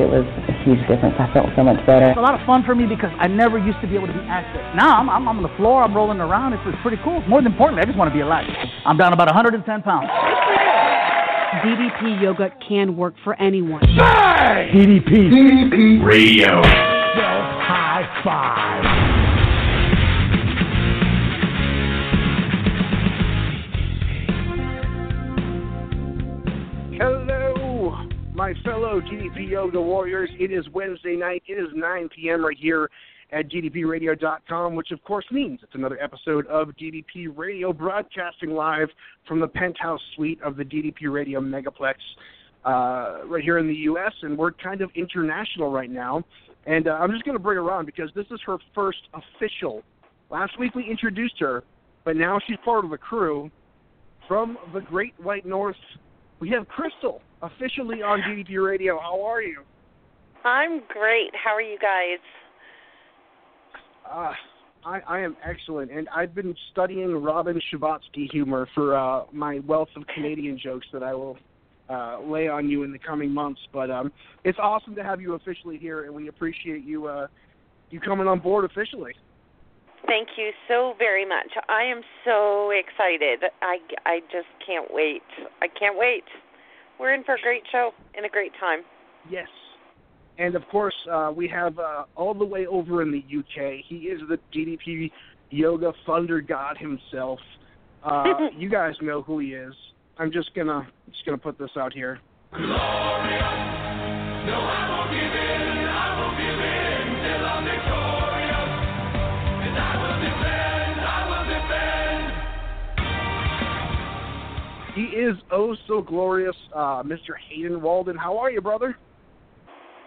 it was a huge difference. I felt so much better. It's a lot of fun for me because I never used to be able to be active. Now I'm, I'm on the floor, I'm rolling around. It's, it's pretty cool. More than importantly, I just want to be alive. I'm down about 110 pounds. DDP Yoga can work for anyone. DDP. DDP Radio. High five. My fellow DDP Yoga Warriors. It is Wednesday night. It is 9 p.m. right here at DDPRadio.com, which of course means it's another episode of DDP Radio broadcasting live from the penthouse suite of the DDP Radio Megaplex uh, right here in the U.S. And we're kind of international right now. And uh, I'm just going to bring her on because this is her first official. Last week we introduced her, but now she's part of the crew from the Great White North. We have Crystal officially on DDP Radio. How are you? I'm great. How are you guys? Uh, I, I am excellent, and I've been studying Robin Scherbatsky humor for uh, my wealth of Canadian jokes that I will uh, lay on you in the coming months. But um, it's awesome to have you officially here, and we appreciate you uh, you coming on board officially. Thank you so very much. I am so excited. I, I just can't wait. I can't wait. We're in for a great show and a great time. Yes. And of course, uh, we have uh, all the way over in the UK. He is the DDP Yoga Thunder God himself. Uh, you guys know who he is. I'm just gonna just gonna put this out here. He is oh so glorious, uh, Mr. Hayden Walden. How are you, brother?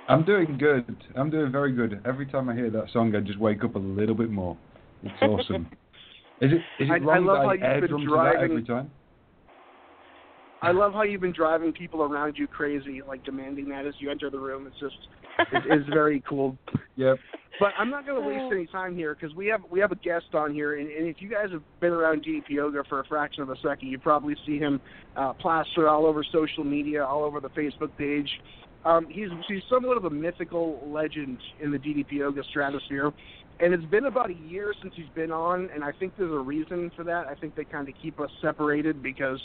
I'm doing good. I'm doing very good. Every time I hear that song, I just wake up a little bit more. It's awesome. is it is it I- I wrong love that how I you've been driving- that every time? I love how you've been driving people around you crazy, like demanding that as you enter the room. It's just, it's, it's very cool. Yep. But I'm not going to waste any time here because we have we have a guest on here, and, and if you guys have been around DDP Yoga for a fraction of a second, you probably see him uh, plastered all over social media, all over the Facebook page. Um, he's he's somewhat of a mythical legend in the DDP Yoga stratosphere, and it's been about a year since he's been on, and I think there's a reason for that. I think they kind of keep us separated because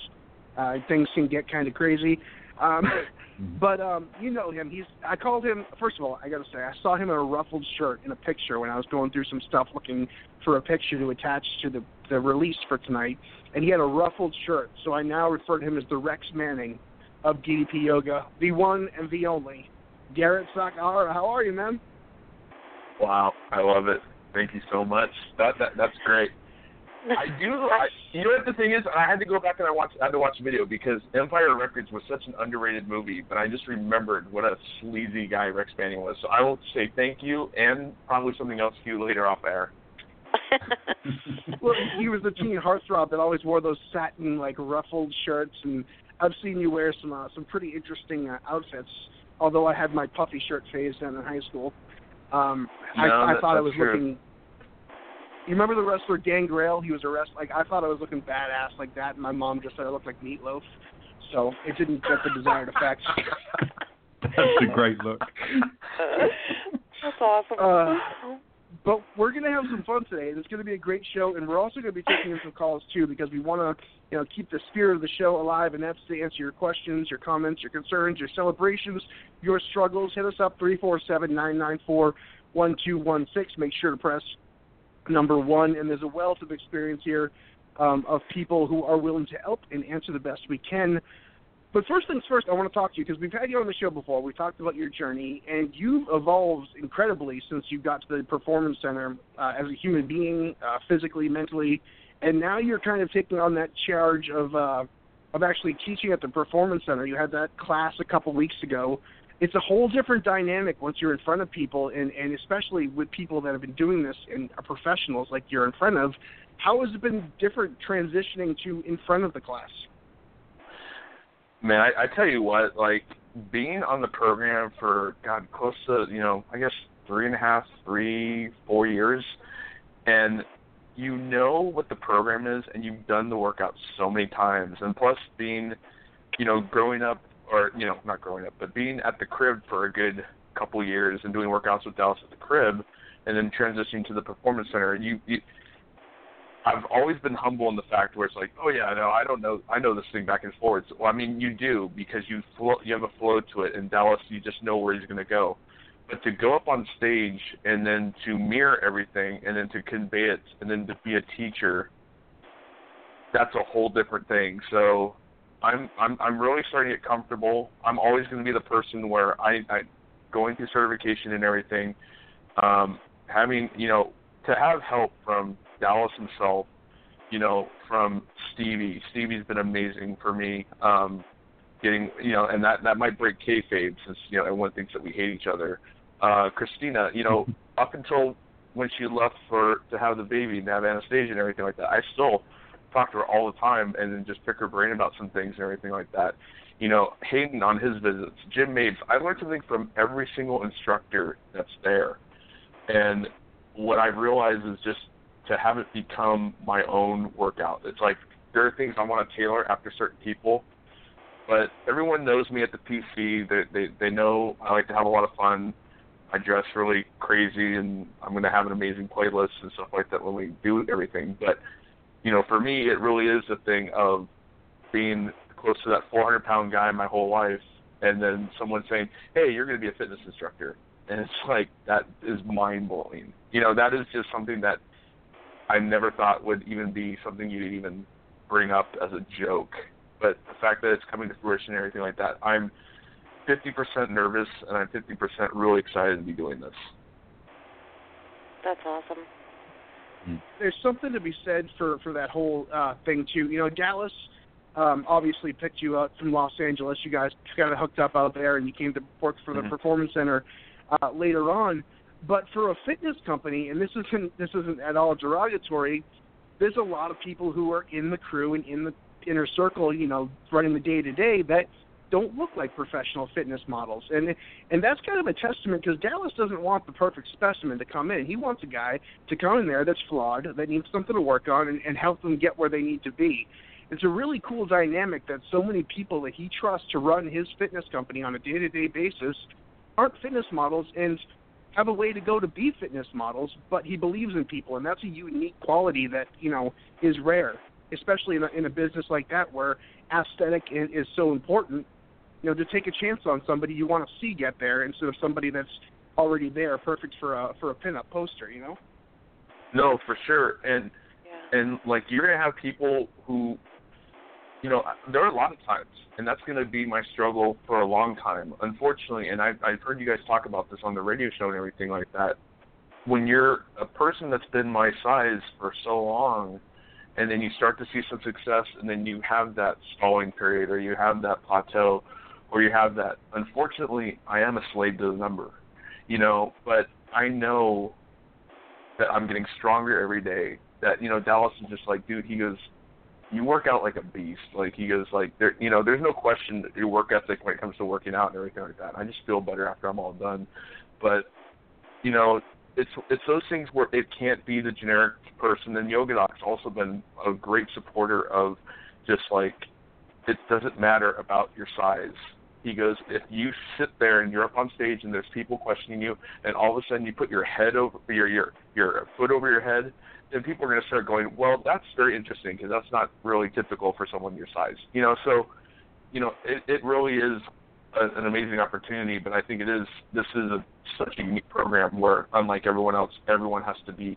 uh, things can get kind of crazy. Um, but um, you know him. He's. I called him. First of all, I got to say, I saw him in a ruffled shirt in a picture when I was going through some stuff looking for a picture to attach to the the release for tonight, and he had a ruffled shirt. So I now refer to him as the Rex Manning of DDP Yoga, the one and the only. Garett Sakahara, how are you, man? Wow, I love it. Thank you so much. That, that that's great. I do. I, you know what the thing is? I had to go back and I watched. I had to watch the video because Empire Records was such an underrated movie. But I just remembered what a sleazy guy Rex Manning was. So I will say thank you and probably something else to you later off air. well, he was the teen heartthrob that always wore those satin like ruffled shirts, and I've seen you wear some uh, some pretty interesting uh, outfits. Although I had my puffy shirt phase down in high school, um, No, I, I that- thought I was true. looking. You remember the wrestler Gangrel? He was a wrestler. Like I thought I was looking badass like that, and my mom just said I looked like Meatloaf. So it didn't get the desired effect. That's a great look. That's awesome. Uh, but we're going to have some fun today. It's going to be a great show, and we're also going to be taking in some calls too because we want to, you know, keep the spirit of the show alive, and that's to answer your questions, your comments, your concerns, your celebrations, your struggles. Hit us up three four seven nine nine four one two one six. Make sure to press number one, and there's a wealth of experience here um, of people who are willing to help and answer the best we can. but first things first, I want to talk to you because we've had you on the show before. We talked about your journey, and you've evolved incredibly since you got to the Performance Center uh, as a human being, uh, physically, mentally, and now you're kind of taking on that charge of uh, of actually teaching at the Performance Center. You had that class a couple weeks ago. It's a whole different dynamic once you're in front of people, and, and especially with people that have been doing this and are professionals like you're in front of. How has it been different transitioning to in front of the class? Man, I, I tell you what, like being on the program for God, close to you know, I guess three and a half, three, four years, and you know what the program is, and you've done the workout so many times, and plus being, you know, growing up or you know, not growing up, but being at the crib for a good couple years and doing workouts with Dallas at the crib, and then transitioning to the performance center, you, you I've always been humble in the fact where it's like, oh yeah, no, I don't know, I know this thing back and forwards. Well, I mean, you do because you flow, you have a flow to it. In Dallas, you just know where he's going to go. But to go up on stage and then to mirror everything and then to convey it and then to be a teacher, that's a whole different thing. So I'm I'm I'm really starting to get comfortable. I'm always going to be the person where I, I going through certification and everything, um, having you know to have help from Dallas himself, you know, from Stevie. Stevie's been amazing for me. Um, getting, you know, and that that might break kayfabe since you know everyone thinks that we hate each other. Uh, Christina, you know, up until when she left for to have the baby and have Anastasia and everything like that, I still talk to her all the time and then just pick her brain about some things and everything like that. You know, Hayden on his visits, Jim Mapes. I learned something from every single instructor that's there. And what I've realized is just to have it become my own workout. It's like there are things I want to tailor after certain people, but everyone knows me at the PC. They they they know I like to have a lot of fun. I dress really crazy, and I'm going to have an amazing playlist and stuff like that when we do everything. But you know, for me, it really is a thing of being close to that 400 pound guy my whole life, and then someone saying, "Hey, you're going to be a fitness instructor," and it's like that is mind blowing. You know, that is just something that I never thought would even be something you'd even bring up as a joke. But the fact that it's coming to fruition and everything like that, I'm 50% nervous and I'm 50% really excited to be doing this. That's awesome. There's something to be said for for that whole uh, thing too. You know, Dallas um, obviously picked you up from Los Angeles. You guys got hooked up out there, and you came to work for the Mhm. Performance Center uh, later on. But for a fitness company, and this isn't this isn't at all derogatory, there's a lot of people who are in the crew and in the inner circle, you know, running the day to day that don't look like professional fitness models, and and that's kind of a testament because Dallas doesn't want the perfect specimen to come in. He wants a guy to come in there that's flawed, that needs something to work on, and, and help them get where they need to be. It's a really cool dynamic that so many people that he trusts to run his fitness company on a day-to-day basis aren't fitness models and have a way to go to be fitness models, but he believes in people, and that's a unique quality that you know is rare, especially in a, in a business like that where aesthetic is, is so important. You know, to take a chance on somebody you want to see get there instead of somebody that's already there, perfect for a for a pinup poster. You know. No, for sure. And Yeah. and like you're gonna have people who you know there are a lot of times and that's going to be my struggle for a long time unfortunately and I've, I've heard you guys talk about this on the radio show and everything like that when you're a person that's been my size for so long and then you start to see some success and then you have that stalling period or you have that plateau or you have that. Unfortunately i am a slave to the number you know but i know that i'm getting stronger every day. That you know dallas is just like dude he goes you work out like a beast. Like he goes like there you know there's no question that your work ethic when it comes to working out and everything like that. I just feel better after i'm all done. But you know it's it's those things where it can't be the generic person. And yoga doc's also been a great supporter of just like it doesn't matter about your size he goes if you sit there and you're up on stage and there's people questioning you and all of a sudden you put your head over your your your foot over your head then people are going to start going well that's very interesting because that's not really typical for someone your size you know so you know it it really is a, an amazing opportunity but i think it is this is a such a unique program where unlike everyone else everyone has to be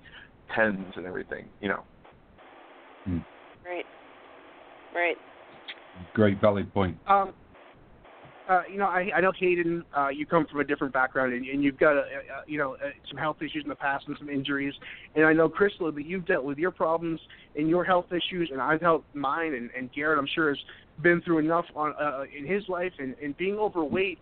tens and everything you know Right. Right. Great valid point. Um, uh, you know, I, I know Hayden, uh, you come from a different background, and, and you've got, a, a, you know, uh, some health issues in the past and some injuries. And I know, Crystal, that you've dealt with your problems and your health issues, and I've helped mine. And, and Garett, I'm sure, has been through enough on uh, in his life. And, and being overweight,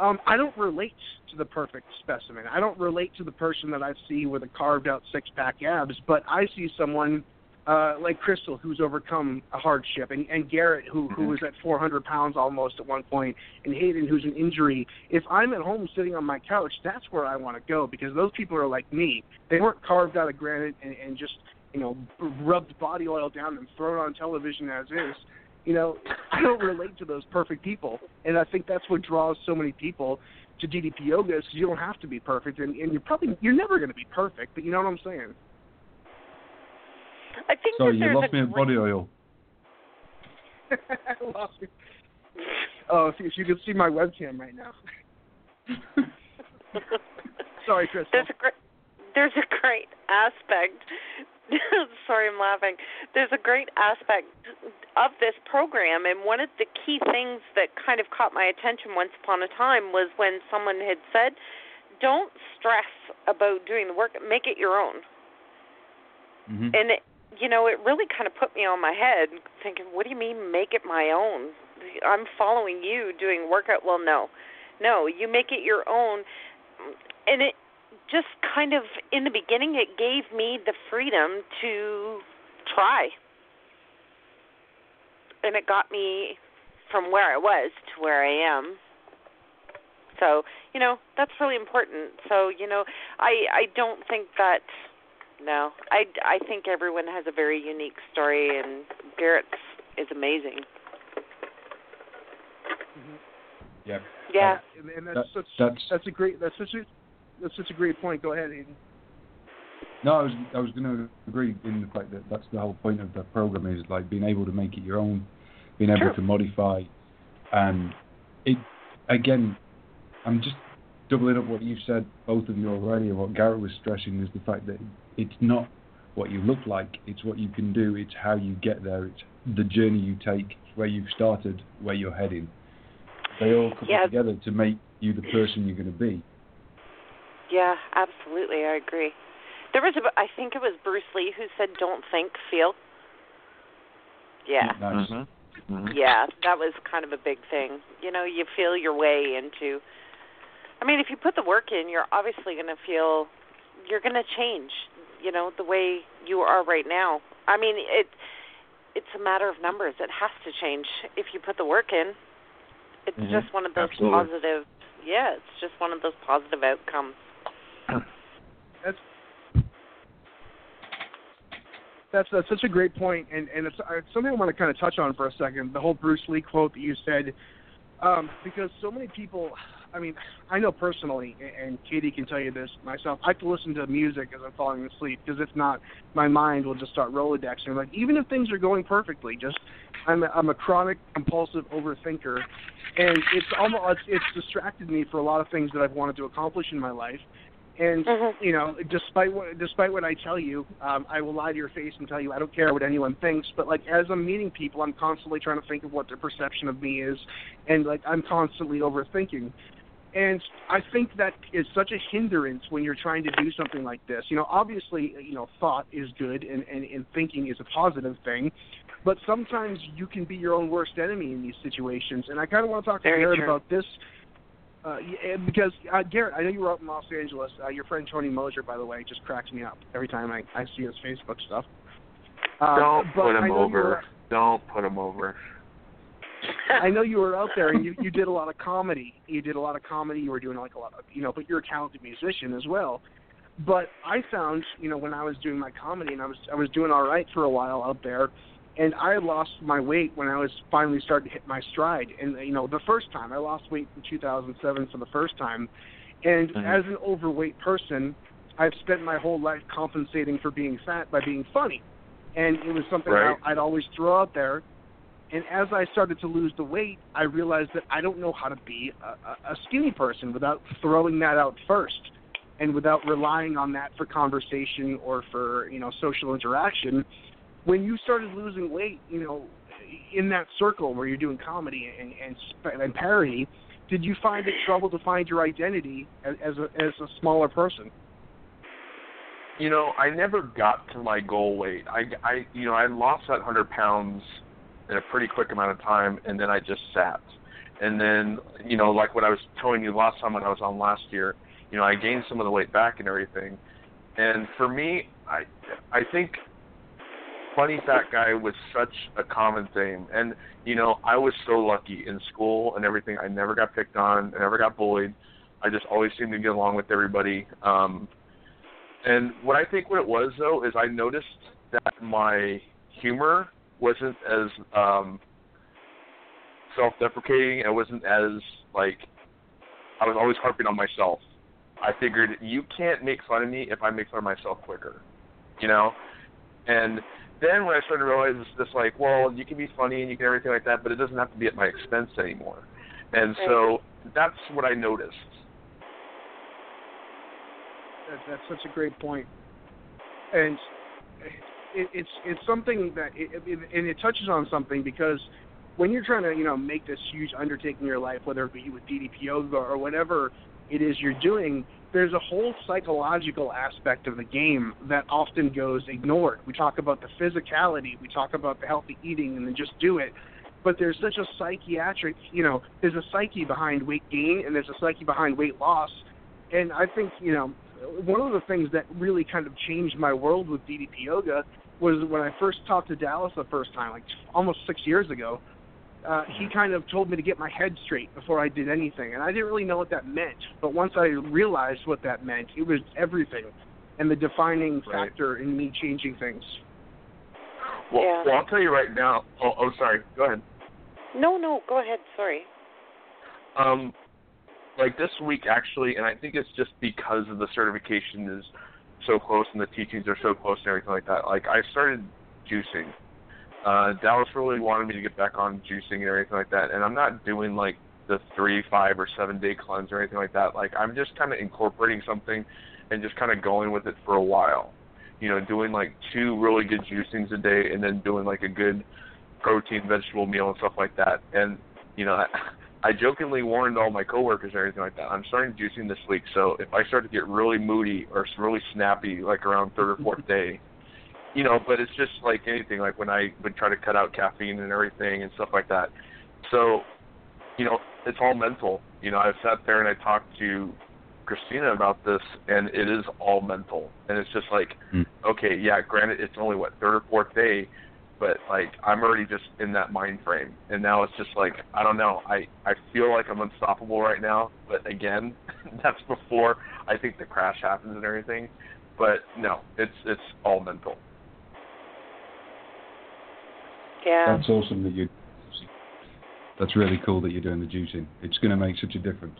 um, I don't relate to the perfect specimen. I don't relate to the person that I see with a carved out six pack abs, but I see someone uh, like Crystal who's overcome a hardship, and, and Garett who who was at 400 pounds almost at one point, and Hayden who's an injury. If I'm at home sitting on my couch, that's where I want to go because those people are like me. They weren't carved out of granite and, and just you know rubbed body oil down and thrown on television as is you know, I don't relate to those perfect people, and I think that's what draws so many people to DDP yoga is you don't have to be perfect, and, and you're probably you're never going to be perfect, but you know what I'm saying. I think Sorry, you lost me at body oil. I lost me. Oh, if you, if you could see my webcam right now. Sorry, Crystal. There's a great there's a great aspect. Sorry, I'm laughing. There's a great aspect of this program, and one of the key things that kind of caught my attention once upon a time was when someone had said, "Don't stress about doing the work; make it your own." hmm And it, you know, it really kind of put me on my head, thinking, "What do you mean, make it my own? I'm following you doing workout." Well, no, no, you make it your own, and it just kind of in the beginning it gave me the freedom to try. And it got me from where I was to where I am. So you know that's really important. So you know I I don't think that no I I think everyone has a very unique story and Garett's is amazing mm-hmm. Yeah. yeah and, and that's That- such that's- that's a great that's such a that's such a great point. Go ahead, Hayden. No, I was I was going to agree in the fact that that's the whole point of the program is like being able to make it your own, being able Sure. to modify, and it again, I'm just doubling up what you've said both of you already, and what Garett was stressing is the fact that it's not what you look like, it's what you can do, it's how you get there, it's the journey you take, where you've started, where you're heading. They all come Yeah. together to make you the person you're going to be. Yeah, absolutely. I agree. There was a, I think it was Bruce Lee who said, "Don't think, feel." Yeah, Nice. Mm-hmm. yeah, that was kind of a big thing. You know, you feel your way into. I mean, if you put the work in, you're obviously going to feel. You're going to change. You know, the way you are right now. I mean, it. It's a matter of numbers. It has to change if you put the work in. It's Mhm. just one of those Absolutely. positive. Yeah, it's just one of those positive outcomes. That's that's that's such a great point, and and it's, uh, it's something I want to kind of touch on for a second. The whole Bruce Lee quote that you said, um, because so many people. I mean, I know personally, and Katie can tell you this myself. I have to listen to music as I'm falling asleep because if not, my mind will just start rolodexing. Like even if things are going perfectly, just I'm a, I'm a chronic compulsive overthinker, and it's almost it's, it's distracted me for a lot of things that I've wanted to accomplish in my life. And Mhm. you know, despite what despite what I tell you, um, I will lie to your face and tell you I don't care what anyone thinks. But like as I'm meeting people, I'm constantly trying to think of what their perception of me is, and like I'm constantly overthinking. And I think that is such a hindrance when you're trying to do something like this. You know, obviously, you know, thought is good and, and, and thinking is a positive thing, but sometimes you can be your own worst enemy in these situations. And I kind of want to talk to Very Garett true. about this uh, because uh, Garett, I know you were out in Los Angeles. Uh, your friend Tony Mosier, by the way, just cracks me up every time I, I see his Facebook stuff. Uh, Don't put him know you were- over. Don't put him over. I know you were out there and you you did a lot of comedy. You did a lot of comedy. You were doing like a lot of you know, but you're a talented musician as well. But I found you know when I was doing my comedy and I was I was doing all right for a while out there, and I lost my weight when I was finally starting to hit my stride. And you know the first time I lost weight in 2007 for the first time, and Mhm. as an overweight person, I've spent my whole life compensating for being fat by being funny, and it was something Right. I, I'd always throw out there. And as I started to lose the weight, I realized that I don't know how to be a, a, skinny person without throwing that out first, and without relying on that for conversation or for you know social interaction. When you started losing weight, you know in that circle where you're doing comedy and and, and parody, did you find it trouble to find your identity as, as a as a smaller person? You know, I never got to my goal weight. I, I, you know, I lost that hundred pounds in a pretty quick amount of time, and then I just sat. And then, you know, like what I was telling you last time when I was on last year, you know, I gained some of the weight back and everything. And for me, I, I think funny fat guy was such a common thing. And you know, I was so lucky in school and everything. I never got picked on, I never got bullied. I just always seemed to get along with everybody. Um and what I think what it was though is I noticed that my humor wasn't as um self-deprecating. It wasn't as like I was always harping on myself. I figured you can't make fun of me if I make fun of myself quicker, you know. And then when I started to realize it's just like, well, you can be funny and you can everything like that, but it doesn't have to be at my expense anymore. And so that's what I noticed. That, that's such a great point, and it, it's it's something that it, it, and it touches on something because when you're trying to you know make this huge undertaking in your life, whether it be with DDP yoga or whatever it is you're doing, there's a whole psychological aspect of the game that often goes ignored. We talk about the physicality, we talk about the healthy eating, and then just do it. But there's such a psychiatric, you know, there's a psyche behind weight gain and there's a psyche behind weight loss. And I think, you know, one of the things that really kind of changed my world with DDP yoga was when I first talked to Dallas the first time, like almost six years ago uh, he kind of told me to get my head straight before I did anything, and I didn't really know what that meant. But once I realized what that meant, it was everything, and the defining Right. factor in me changing things. Well, Yeah. well, I'll tell you right now. Oh, oh, sorry. Go ahead. No, no, go ahead. Sorry. Um, like this week actually, and I think it's just because of the certification is so close and the teachings are so close and everything like that. Like I started juicing. Uh, Dallas really wanted me to get back on juicing and everything like that, and I'm not doing like the three, five, or seven day cleanse or anything like that. Like I'm just kind of incorporating something and just kind of going with it for a while. You know, doing like two really good juicings a day, and then doing like a good protein vegetable meal and stuff like that. And you know, I, jokingly warned all my coworkers and everything like that. I'm starting juicing this week, so if I start to get really moody or really snappy, like around third or fourth day, you know, but it's just like anything, like when I would try to cut out caffeine and everything and stuff like that. So, you know, it's all mental. You know, I've sat there and I talked to Christina about this, and it is all mental. And it's just like, Hmm. okay, yeah, granted, it's only what third or fourth day, but like I'm already just in that mind frame, and now it's just like I don't know. I I feel like I'm unstoppable right now, but again, that's before I think the crash happens and everything. But no, it's it's all mental. Yeah. That's awesome that you. That's really cool that you're doing the juicing. It's going to make such a difference.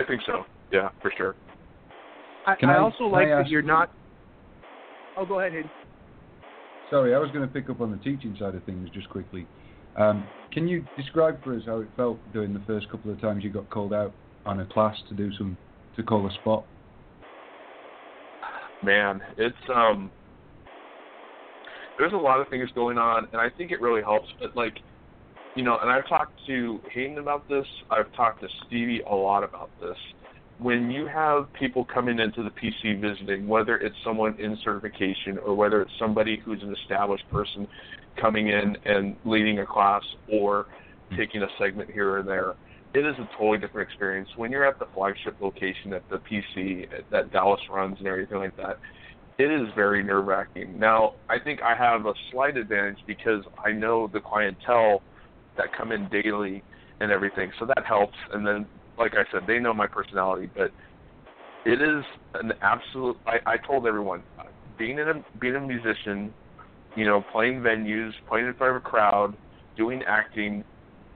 I think so. Yeah, for sure. I, Can I I- also like that you're not. Oh, go ahead, Hayden. Sorry, I was going to pick up on the teaching side of things just quickly. Um, can you describe for us how it felt during the first couple of times you got called out on a class to do some to call a spot? Man, it's um there's a lot of things going on and I think it really helps but like you know, and I've talked to Hayden about this, I've talked to Stevie a lot about this. When you have people coming into the PC visiting, whether it's someone in certification or whether it's somebody who's an established person coming in and leading a class or taking a segment here or there, it is a totally different experience. When you're at the flagship location at the PC that Dallas runs and everything like that, it is very nerve wracking. Now, I think I have a slight advantage because I know the clientele that come in daily and everything, so that helps. And then, like I said, they know my personality, but it is an absolute. I, I told everyone, being in a being a musician, you know, playing venues, playing in front of a crowd, doing acting,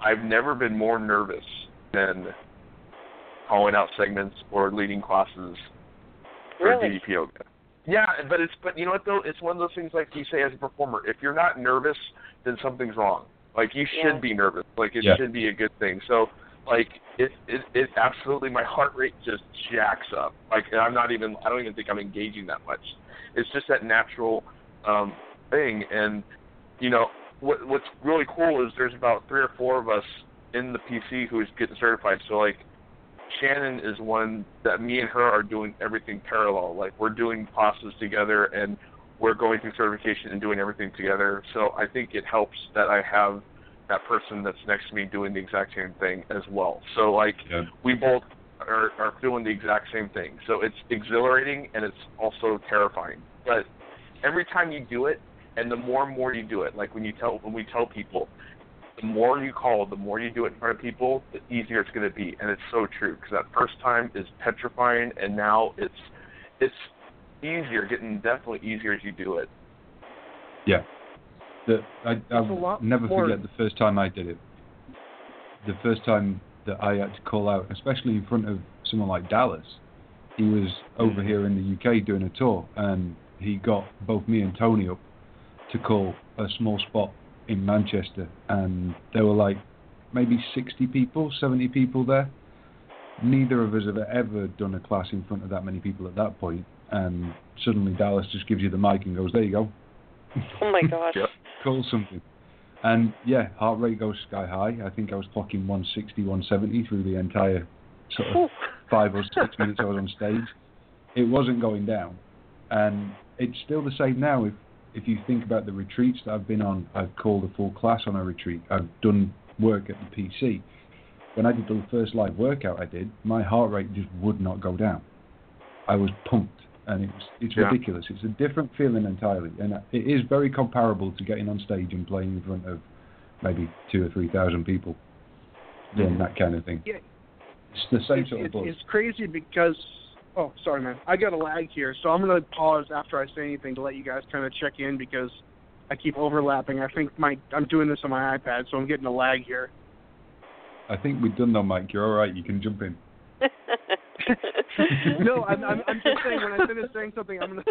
I've never been more nervous than calling out segments or leading classes for Really? DDP yoga. Yeah, but it's but you know what though? It's one of those things like you say as a performer. If you're not nervous, then something's wrong. Like you should Yeah. be nervous. Like it Yeah. should be a good thing. So like it it it absolutely my heart rate just jacks up. Like I'm not even I don't even think I'm engaging that much. It's just that natural um thing and you know, what what's really cool is there's about three or four of us in the PC who's getting certified. So like Shannon is one that me and her are doing everything parallel. Like we're doing classes together and we're going through certification and doing everything together. So I think it helps that I have that person that's next to me doing the exact same thing as well. So like Yeah. we both are, are doing the exact same thing. So it's exhilarating and it's also terrifying. But every time you do it, and the more and more you do it, like when you tell when we tell people, the more you call, the more you do it in front of people, the easier it's going to be. And it's so true because that first time is petrifying, and now it's it's easier, getting definitely easier as you do it. Yeah. The, I, I'll never more- forget the first time I did it. The first time that I had to call out, especially in front of someone like Dallas. He was over here in the UK doing a tour, and he got both me and Tony up to call a small spot in Manchester, and there were like maybe 60 people, 70 people there. Neither of us have ever done a class in front of that many people at that point, and suddenly Dallas just gives you the mic and goes, "There you go." Oh my gosh. Call something. And yeah, heart rate goes sky high. I think I was clocking 160, 170 through the entire sort of five or six minutes I was on stage. It wasn't going down, and it's still the same now. If if you think about the retreats that I've been on, I've called a full class on a retreat. I've done work at the PC. When I did the first live workout I did, my heart rate just would not go down. I was pumped, and it's it's Yeah. ridiculous. It's a different feeling entirely, and it is very comparable to getting on stage and playing in front of maybe two or three thousand people, doing mm-hmm. that kind of thing. Yeah. It's the same it's, sort of it's, buzz. it's crazy because oh sorry man i got a lag here so i'm going to pause after i say anything to let you guys kind of check in because i keep overlapping i think my i'm doing this on my ipad so i'm getting a lag here I think we're done though, Mike. You're all right. You can jump in. no I'm, I'm i'm just saying when i finish saying something i'm to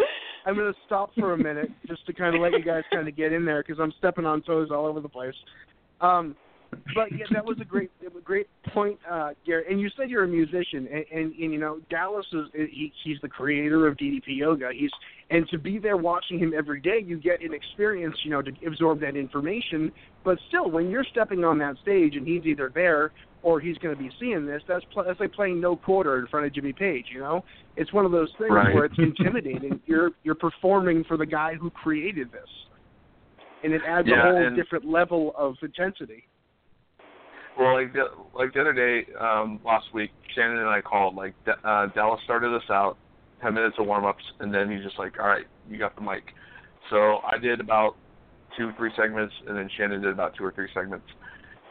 i'm to stop for a minute just to kind of let you guys kind of get in there because i'm stepping on toes all over the place um but yeah, that was a great, great point, uh. And you said you're a musician, and, and, and you know Dallas is he, he's the creator of DDP Yoga. He's and to be there watching him every day, you get an experience, you know, to absorb that information. But still, when you're stepping on that stage and he's either there or he's going to be seeing this, that's pl- that's like playing no quarter in front of Jimmy Page. You know, it's one of those things Right. where it's intimidating. you're you're performing for the guy who created this, and it adds Yeah, a whole and- different level of intensity. Well, like the, like the other day, um, last week, Shannon and I called. Like D- uh, Dallas started us out, ten minutes of warm ups, and then he's just like, "All right, you got the mic." So I did about two, three segments, and then Shannon did about two or three segments,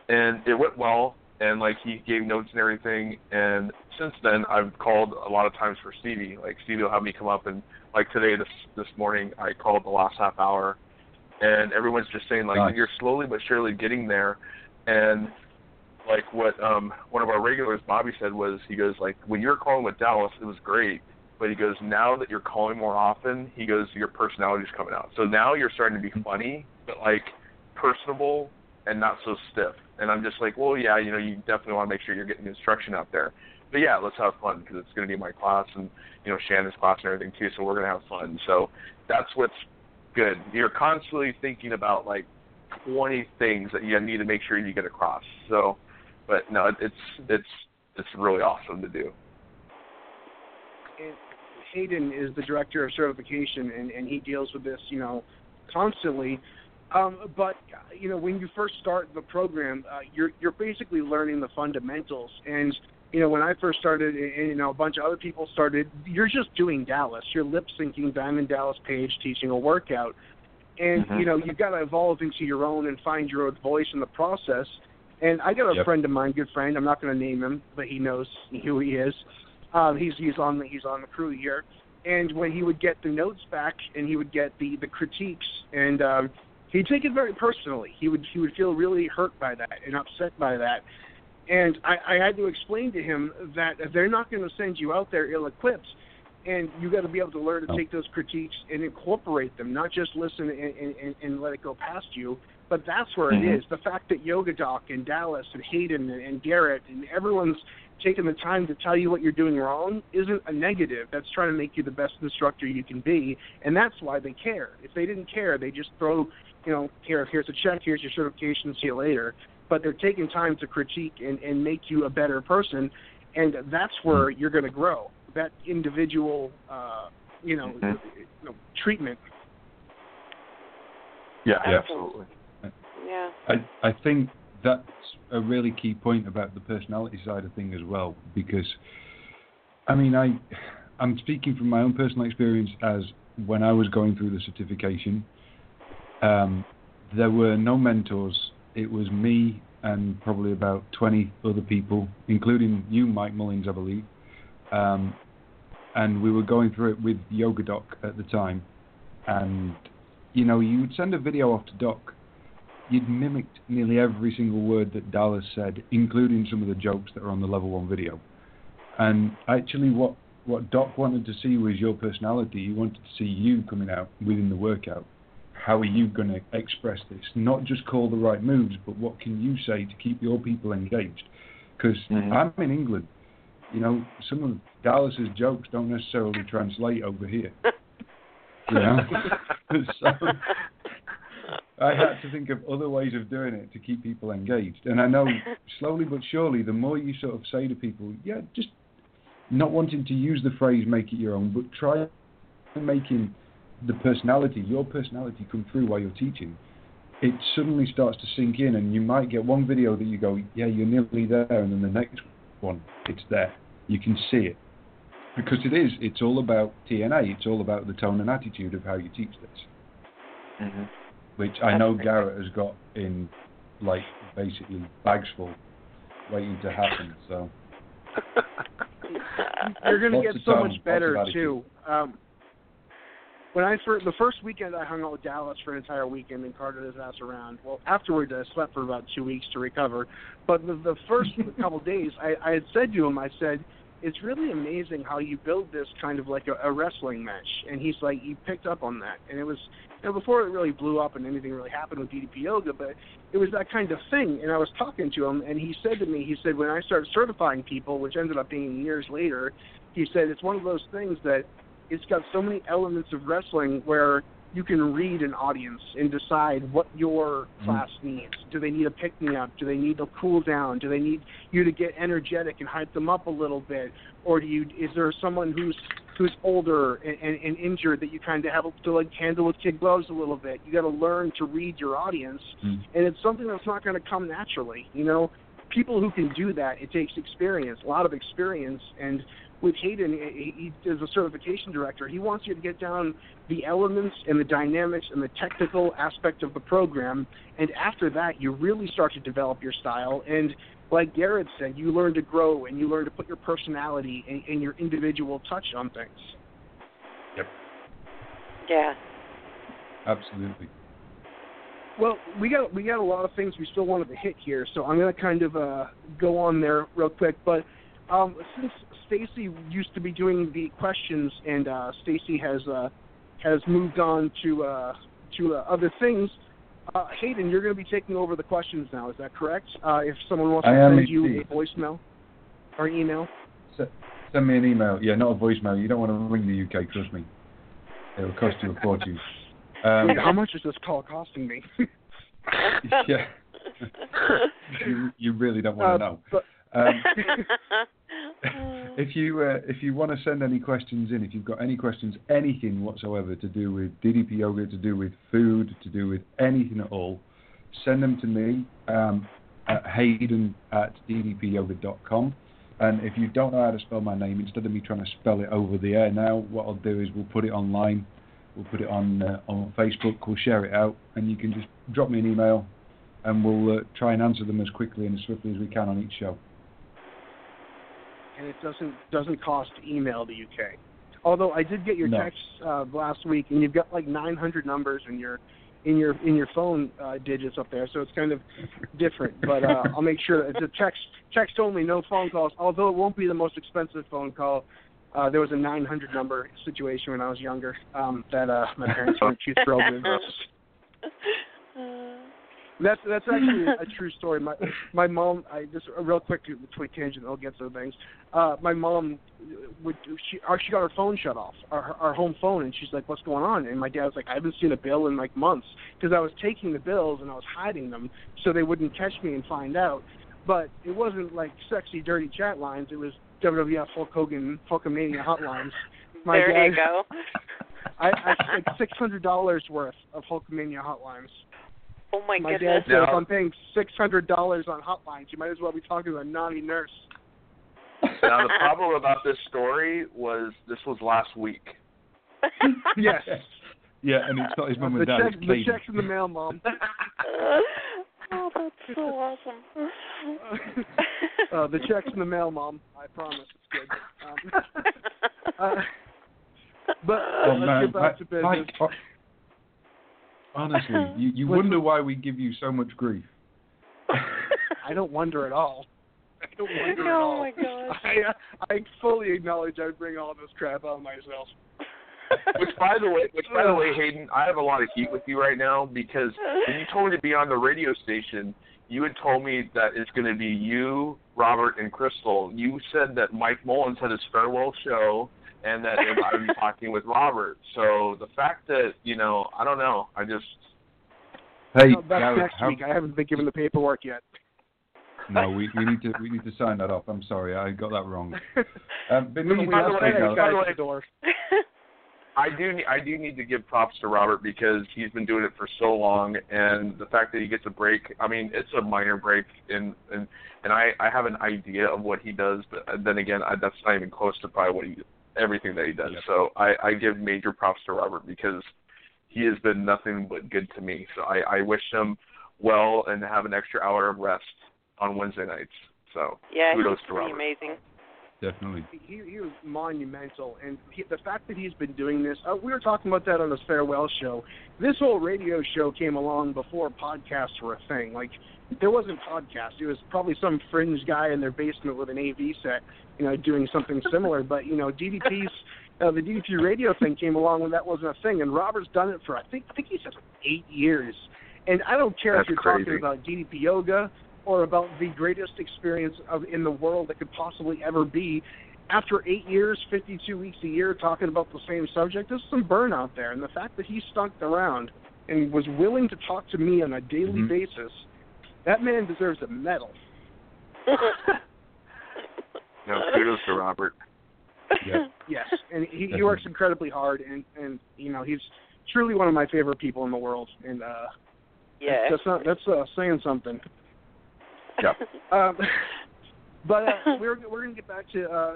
and it went well. And like he gave notes and everything. And since then, I've called a lot of times for Stevie. Like Stevie will have me come up, and like today, this this morning, I called the last half hour, and everyone's just saying like Nice. you're slowly but surely getting there, and like what um one of our regulars Bobby said was he goes like when you were calling with Dallas it was great but he goes now that you're calling more often he goes your personality's coming out so now you're starting to be funny but like personable and not so stiff and I'm just like well yeah you know you definitely want to make sure you're getting instruction out there but yeah let's have fun because it's going to be my class and you know Shannon's class and everything too so we're going to have fun so that's what's good you're constantly thinking about like 20 things that you need to make sure you get across so but no, it's it's it's really awesome to do. and Hayden is the director of certification, and, and he deals with this, you know, constantly. Um, but you know, when you first start the program, uh, you're you're basically learning the fundamentals. And you know, when I first started, and, you know, a bunch of other people started, you're just doing Dallas. You're lip syncing Diamond Dallas Page teaching a workout, and Mhm. you know, you've got to evolve into your own and find your own voice in the process. And I got a Yep. friend of mine, good friend. I'm not going to name him, but he knows who he is. Um, he's he's on the he's on the crew here, and when he would get the notes back and he would get the the critiques, and um, he'd take it very personally. He would he would feel really hurt by that and upset by that. And I, I had to explain to him that they're not going to send you out there ill-equipped, and you got to be able to learn to take those critiques and incorporate them, not just listen and, and, and let it go past you, But that's where Mhm. it is. The fact that Yoga Doc and Dallas and Hayden and, and Garett and everyone's taking the time to tell you what you're doing wrong isn't a negative. That's trying to make you the best instructor you can be, and that's why they care. If they didn't care, they just throw, you know, here, here's a check, here's your certification, see you later. But they're taking time to critique and, and make you a better person, and that's where you're going to grow. That individual, uh, you know, Mhm. you know, treatment. Yeah, Yeah. absolutely. Yeah. I, I think that's a really key point about the personality side of thing as well, because, I mean, I, I'm speaking from my own personal experience as when I was going through the certification, um, there were no mentors. It was me and probably about 20 other people, including you, Mike Mullins, I believe. Um, and we were going through it with Yoga Doc at the time. And, you know, you would send a video off to Doc you'd mimicked nearly every single word that Dallas said, including some of the jokes that are on the level one video. And actually, what what Doc wanted to see was your personality. He wanted to see you coming out within the workout. How are you going to express this? Not just call the right moves, but what can you say to keep your people engaged? Because Mhm. I'm in England. You know, some of Dallas's jokes don't necessarily translate over here. You know? so, I had to think of other ways of doing it to keep people engaged. And I know slowly but surely, the more you sort of say to people, yeah, just not wanting to use the phrase make it your own, but try making the personality, your personality, come through while you're teaching. It suddenly starts to sink in, and you might get one video that you go, yeah, you're nearly there, and then the next one, it's there. You can see it. Because it is, it's all about TNA, it's all about the tone and attitude of how you teach this Mhm. Which I know Garett has got in like basically bags full, waiting to happen. So You're going to Lots get so tone, much better too. Um, when I first, the first weekend I hung out with Dallas for an entire weekend and carted his ass around. Well, afterwards I slept for about two weeks to recover. But the, the first couple days, I, I had said to him, I said, "It's really amazing how you build this kind of like a, a wrestling match." And he's like, "You picked up on that." And it was, you know, before it really blew up and anything really happened with DDP Yoga, but it was that kind of thing. And I was talking to him, and he said to me, he said, when I started certifying people, which ended up being years later, he said it's one of those things that it's got so many elements of wrestling where you can read an audience and decide what your class needs. Do they need a pick me up? Do they need a cool down? Do they need you to get energetic and hype them up a little bit? Or do you is there someone who's who's older and, and, and injured that you kind of have to like handle with kid gloves a little bit? You got to learn to read your audience, Mm. and it's something that's not going to come naturally. You know, people who can do that, it takes experience, a lot of experience, and with Hayden, he, he is a certification director. He wants you to get down the elements and the dynamics and the technical aspect of the program, and after that, you really start to develop your style. And like Garett said, you learn to grow and you learn to put your personality and, and your individual touch on things. Yep. Yeah. absolutely. Well, we got we got a lot of things we still wanted to hit here, so I'm going to kind of uh, go on there real quick. But um, since Stacy used to be doing the questions, and uh, Stacy has uh, has moved on to uh, to uh, other things, uh, Hayden, you're going to be taking over the questions now. Is that correct? Uh, if someone wants to I am send you indeed. a voicemail or email, S- Send me an email. Yeah, not a voicemail. You don't want to ring the UK. Trust me. It'll cost you a fortune. Um, Wait, how much is this call costing me? yeah. you, you really don't want to know. but- Um, if you uh, if you want to send any questions in, if you've got any questions, anything whatsoever to do with DDP yoga, to do with food, to do with anything at all, send them to me um, at Hayden at ddpyoga.com. And if you don't know how to spell my name, instead of me trying to spell it over the air now, what I'll do is we'll put it online, we'll put it on uh, on Facebook, we'll share it out, and you can just drop me an email, and we'll uh, try and answer them as quickly and as swiftly as we can on each show. And it doesn't doesn't cost to email the UK. Although I did get your No. text uh, last week, and you've got like 900 numbers in your in your in your phone uh, digits up there, so it's kind of different. But uh, I'll make sure that it's a text text only, no phone calls. Although it won't be the most expensive phone call. Uh, there was a 900 number situation when I was younger um, that uh, my parents weren't too thrilled with. That's that's actually a true story. My my mom, I just a real quick quick tangent. I'll get to the things. Uh, my mom would she or she got her phone shut off, our our home phone, and she's like, "What's going on?" And my dad was like, "I haven't seen a bill in like months because I was taking the bills and I was hiding them so they wouldn't catch me and find out." But it wasn't like sexy, dirty chat lines. It was WWF Hulk Hogan Hulkamania hotlines. My there dad, you go. I, I like six hundred dollars worth of Hulkamania hotlines. Oh my, My goodness. dad said, if I'm paying six hundred dollars on hotlines, you might as well be talking to a naughty nurse. Now the problem about this story was this was last week. yes. Yeah, and it's not his mum and dad. check, the Katie. check's in the mail, mom. oh, that's so awesome. uh, the check's in the mail, mom. I promise it's good. Um, uh, but uh, Oh, let's man, get back to business. Mike, oh, honestly, you, you wonder why we give you so much grief. I don't wonder at all. I don't wonder at oh all. my gosh. I uh, I fully acknowledge I bring all this crap on myself. Which, by the way, which by the way, Hayden, I have a lot of heat with you right now because when you told me to be on the radio station, you had told me that it's going to be you, Robert, and Crystal. You said that Mike Mullins had his farewell show and that I would be talking with Robert. So the fact that you know, I don't know, I just Hey, No, that's Garett, next how- week. I haven't been given the paperwork yet. no, we, we need to we need to sign that off. I'm sorry, I got that wrong. Um, but We no, we we have asked to you, let Garett, guys by the at way- door. I do I do need to give props to Robert because he's been doing it for so long, and the fact that he gets a break. I mean, it's a minor break, and and and I I have an idea of what he does, but then again, I, that's not even close to probably what he everything that he does. Yep. So I I give major props to Robert because he has been nothing but good to me. So I I wish him well and have an extra hour of rest on Wednesday nights. So yeah, kudos he's to pretty Robert. amazing. Definitely. he, he was monumental, and he, the fact that he's been doing this. Uh, we were talking about that on his farewell show. This whole radio show came along before podcasts were a thing. Like there wasn't podcasts. It was probably some fringe guy in their basement with an AV set, you know, doing something similar. But you know, DDP's uh, the DDP radio thing came along when that wasn't a thing, and Robert's done it for I think I think he said eight years. And I don't care That's if you're talking about DDP yoga or about the greatest experience of in the world that could possibly ever be. After eight years, 52 weeks a year, talking about the same subject, there's some burnout there. And the fact that he stuck around and was willing to talk to me on a daily Mhm. basis, that man deserves a medal. No, kudos to Robert. Yeah. Yes, and he, he works incredibly hard, and and you know he's truly one of my favorite people in the world. And uh, yeah. that's not that's uh, saying something. Yeah. Um, but uh, we're we're gonna get back to uh,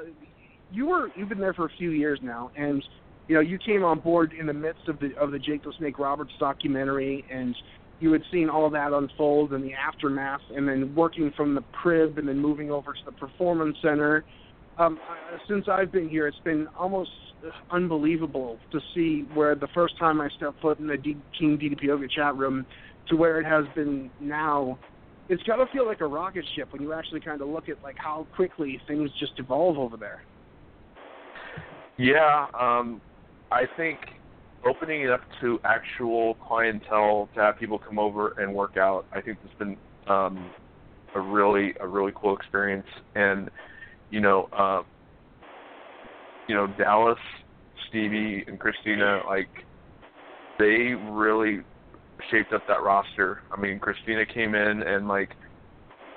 you were you've been there for a few years now, and you know you came on board in the midst of the of the Jake the Snake Roberts documentary, and you had seen all that unfold and the aftermath, and then working from the crib and then moving over to the performance center. Um, uh, since I've been here, it's been almost unbelievable to see where the first time I stepped foot in the D- King DDP Yoga chat room to where it has been now it's got to feel like a rocket ship when you actually kind of look at like how quickly things just evolve over there. Yeah, um, I think opening it up to actual clientele to have people come over and work out, I think has been um, a really a really cool experience. And you know, uh, you know Dallas, Stevie, and Christina, like they really shaped up that roster. I mean, Christina came in and like,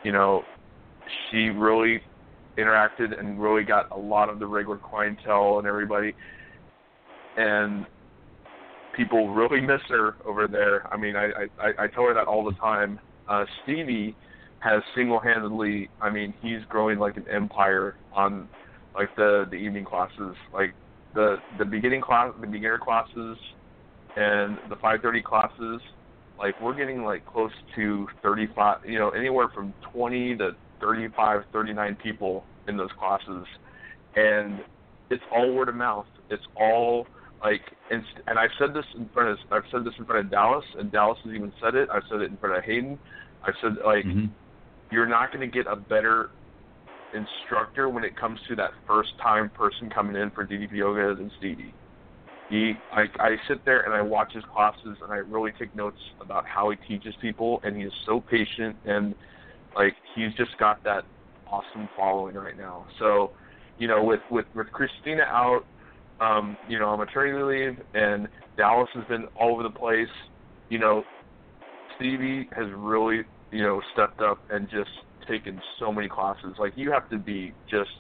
you know, she really interacted and really got a lot of the regular clientele and everybody. And people really miss her over there. I mean, I I, I tell her that all the time. Uh, Stevie has single-handedly. I mean, he's growing like an empire on like the the evening classes, like the the beginning class, the beginner classes, and the 5:30 classes. Like we're getting like close to 35, you know, anywhere from 20 to 35, 39 people in those classes, and it's all word of mouth. It's all like, and, and I've said this in front of, I've said this in front of Dallas, and Dallas has even said it. I've said it in front of Hayden. I've said like, Mhm. you're not going to get a better instructor when it comes to that first time person coming in for DDP yoga than Stevie. He, I, I sit there and I watch his classes and I really take notes about how he teaches people, and he is so patient and like he's just got that awesome following right now. So, you know, with with with Christina out, um, you know, on maternity leave, and Dallas has been all over the place. You know, Stevie has really, you know, stepped up and just taken so many classes. Like you have to be just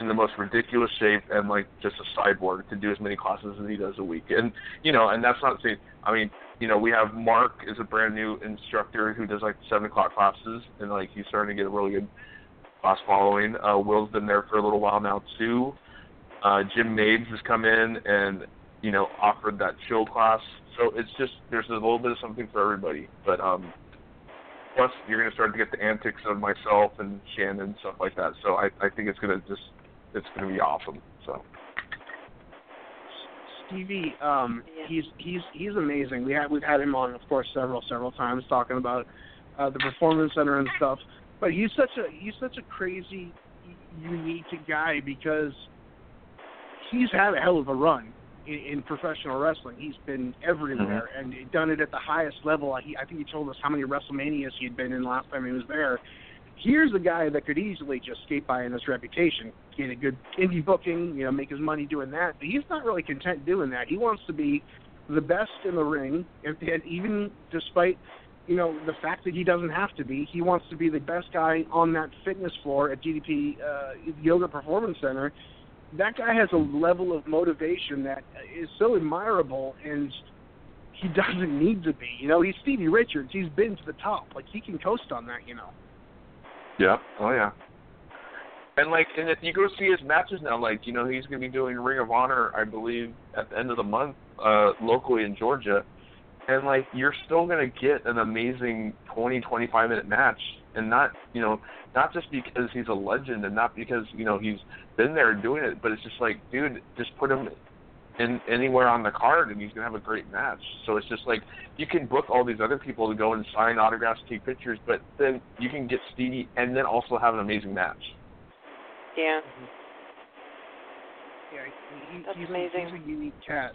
in the most ridiculous shape and like just a cyborg to do as many classes as he does a week. And you know, and that's not saying. I mean, you know, we have Mark is a brand new instructor who does like seven o'clock classes, and like he's starting to get a really good class following. Uh, Will's been there for a little while now too. Uh, Jim Mades has come in and you know offered that chill class. So it's just there's a little bit of something for everybody. But um, plus you're going to start to get the antics of myself and Shannon and stuff like that. So I I think it's going to just it's going to be awesome. So. Stevie, um, he's he's he's amazing. We had we've had him on, of course, several several times talking about uh, the performance center and stuff. But he's such a he's such a crazy, unique guy because he's had a hell of a run in, in professional wrestling. He's been everywhere Mm-hmm. and done it at the highest level. He, I think he told us how many WrestleManias he'd been in last time he was there. Here's a guy that could easily just skate by in his reputation, get a good indie booking, you know, make his money doing that. But he's not really content doing that. He wants to be the best in the ring, and, even despite you know the fact that he doesn't have to be, he wants to be the best guy on that fitness floor at DDP uh, Yoga Performance Center. That guy has a level of motivation that is so admirable, and he doesn't need to be. You know, he's Stevie Richards. He's been to the top. Like he can coast on that. You know. Yeah. Oh yeah. And like, and if you go see his matches now, like you know, he's to be doing Ring of Honor, I believe, at the end of the month, uh, locally in Georgia, and like you're still to get an amazing 20, 25 minute match, and not you know, not just because he's a legend, and not because you know he's been there doing it, but it's just like, dude, just put him in anywhere on the card, and he's going to have a great match. So it's just like you can book all these other people to go and sign autographs, take pictures, but then you can get Stevie and then also have an amazing match. Yeah. Yeah, he, That's he's, amazing. A, he's a unique cat,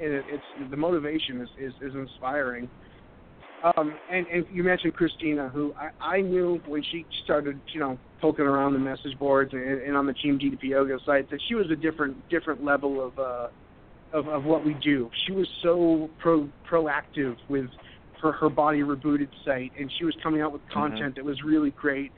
and it, it's the motivation is is, is inspiring. Um, and and you mentioned Christina, who I, I knew when she started, you know, poking around the message boards and, and on the Team DDP Yoga site that she was a different different level of uh, of of what we do. She was so pro proactive with her her body rebooted site, and she was coming out with content that was really great.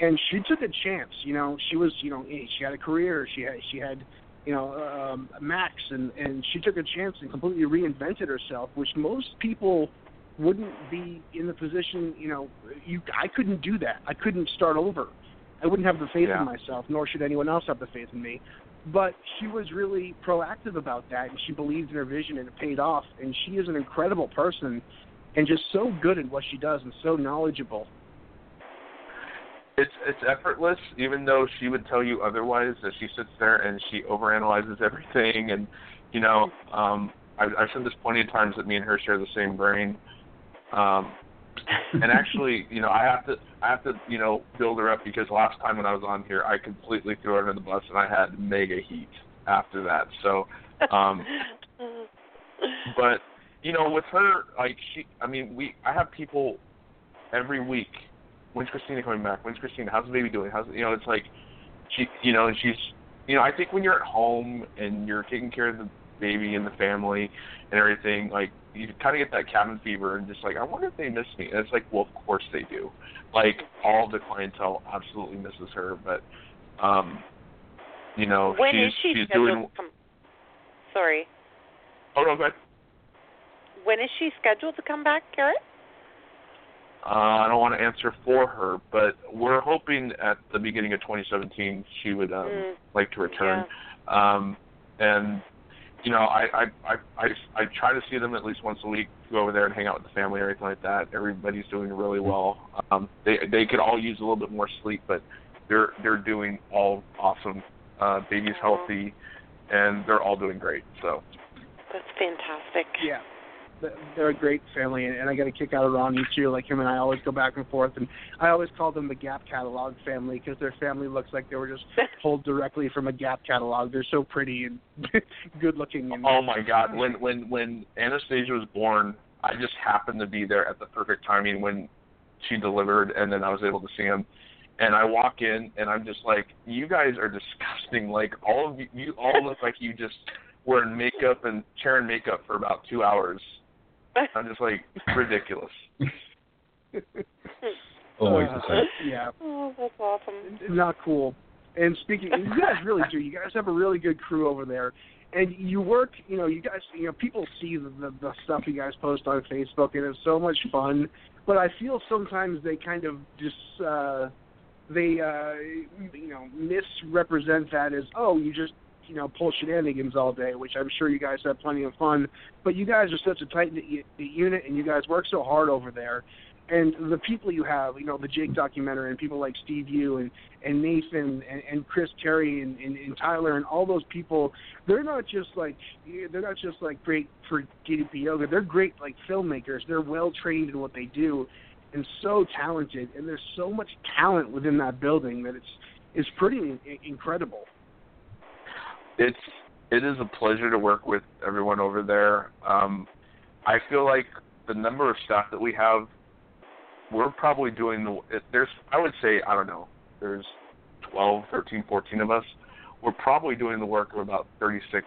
And she took a chance. You know, she was you know she had a career. She had she had you know um, Max, and and she took a chance and completely reinvented herself, which most people wouldn't be in the position. You know, you I couldn't do that. I couldn't start over. I wouldn't have the faith Yeah. in myself, nor should anyone else have the faith in me. But she was really proactive about that, and she believed in her vision, and it paid off. And she is an incredible person, and just so good at what she does, and so knowledgeable. It's it's effortless, even though she would tell you otherwise. That she sits there and she overanalyzes everything, and you know, um, I, I've said this plenty of times that me and her share the same brain. Um, and actually, you know, I have to I have to you know build her up because last time when I was on here, I completely threw her under the bus, and I had mega heat after that. So, um, but you know, with her, like she, I mean, we, I have people every week. When's Christina coming back? When's Christina? How's the baby doing? How's you know? It's like she, you know, and she's, you know, I think when you're at home and you're taking care of the baby and the family and everything, like you kind of get that cabin fever and just like, I wonder if they miss me. And it's like, well, of course they do. Like all the clientele absolutely misses her, but, um, you know, When she's is she she's doing. come? Sorry. Oh no, go ahead. When is she scheduled to come back, Garett? Uh, I don't want to answer for her, but we're hoping at the beginning of 2017 she would um, Mm, like to return. Um, and you know, I, I I I I try to see them at least once a week. Go over there and hang out with the family or anything like that. Everybody's doing really well. Um, they they could all use a little bit more sleep, but they're they're doing all awesome. Uh, baby's healthy, and they're all doing great. So That's fantastic. Yeah. They're a great family, and, and I get a kick out of Ronnie too. Like him and I always go back and forth, and I always call them the Gap catalog family because their family looks like they were just pulled directly from a Gap catalog. They're so pretty and good looking. And, Oh my God! When when when Anastasia was born, I just happened to be there at the perfect timing when she delivered, and then I was able to see him. And I walk in, and I'm just like, "You guys are disgusting! Like all of you, you all look like you just were in makeup and chair makeup for about two hours." I'm just like ridiculous. Always the same. Yeah, Oh, that's awesome. not cool. And speaking, you guys really do. You guys have a really good crew over there, and you work. You know, you guys. You know, people see the the, the stuff you guys post on Facebook, and it's so much fun. But I feel sometimes they kind of just uh, they uh, you know misrepresent that as oh you just you know pull shenanigans all day, which I'm sure you guys have plenty of fun. But you guys are such a tight unit, and you guys work so hard over there. And the people you have, you know, the Jake documentary, and people like Steve Yu and and Nathan and, and Chris Terry and, and, and Tyler and all those people, they're not just like they're not just like great for DDP yoga. They're great like filmmakers. They're well trained in what they do, and so talented. And there's so much talent within that building that it's it's pretty incredible. It's it is a pleasure to work with everyone over there. Um, I feel like the number of staff that we have, we're probably doing the. There's I would say I don't know. There's 12, 13, 14 of us. We're probably doing the work of about 36,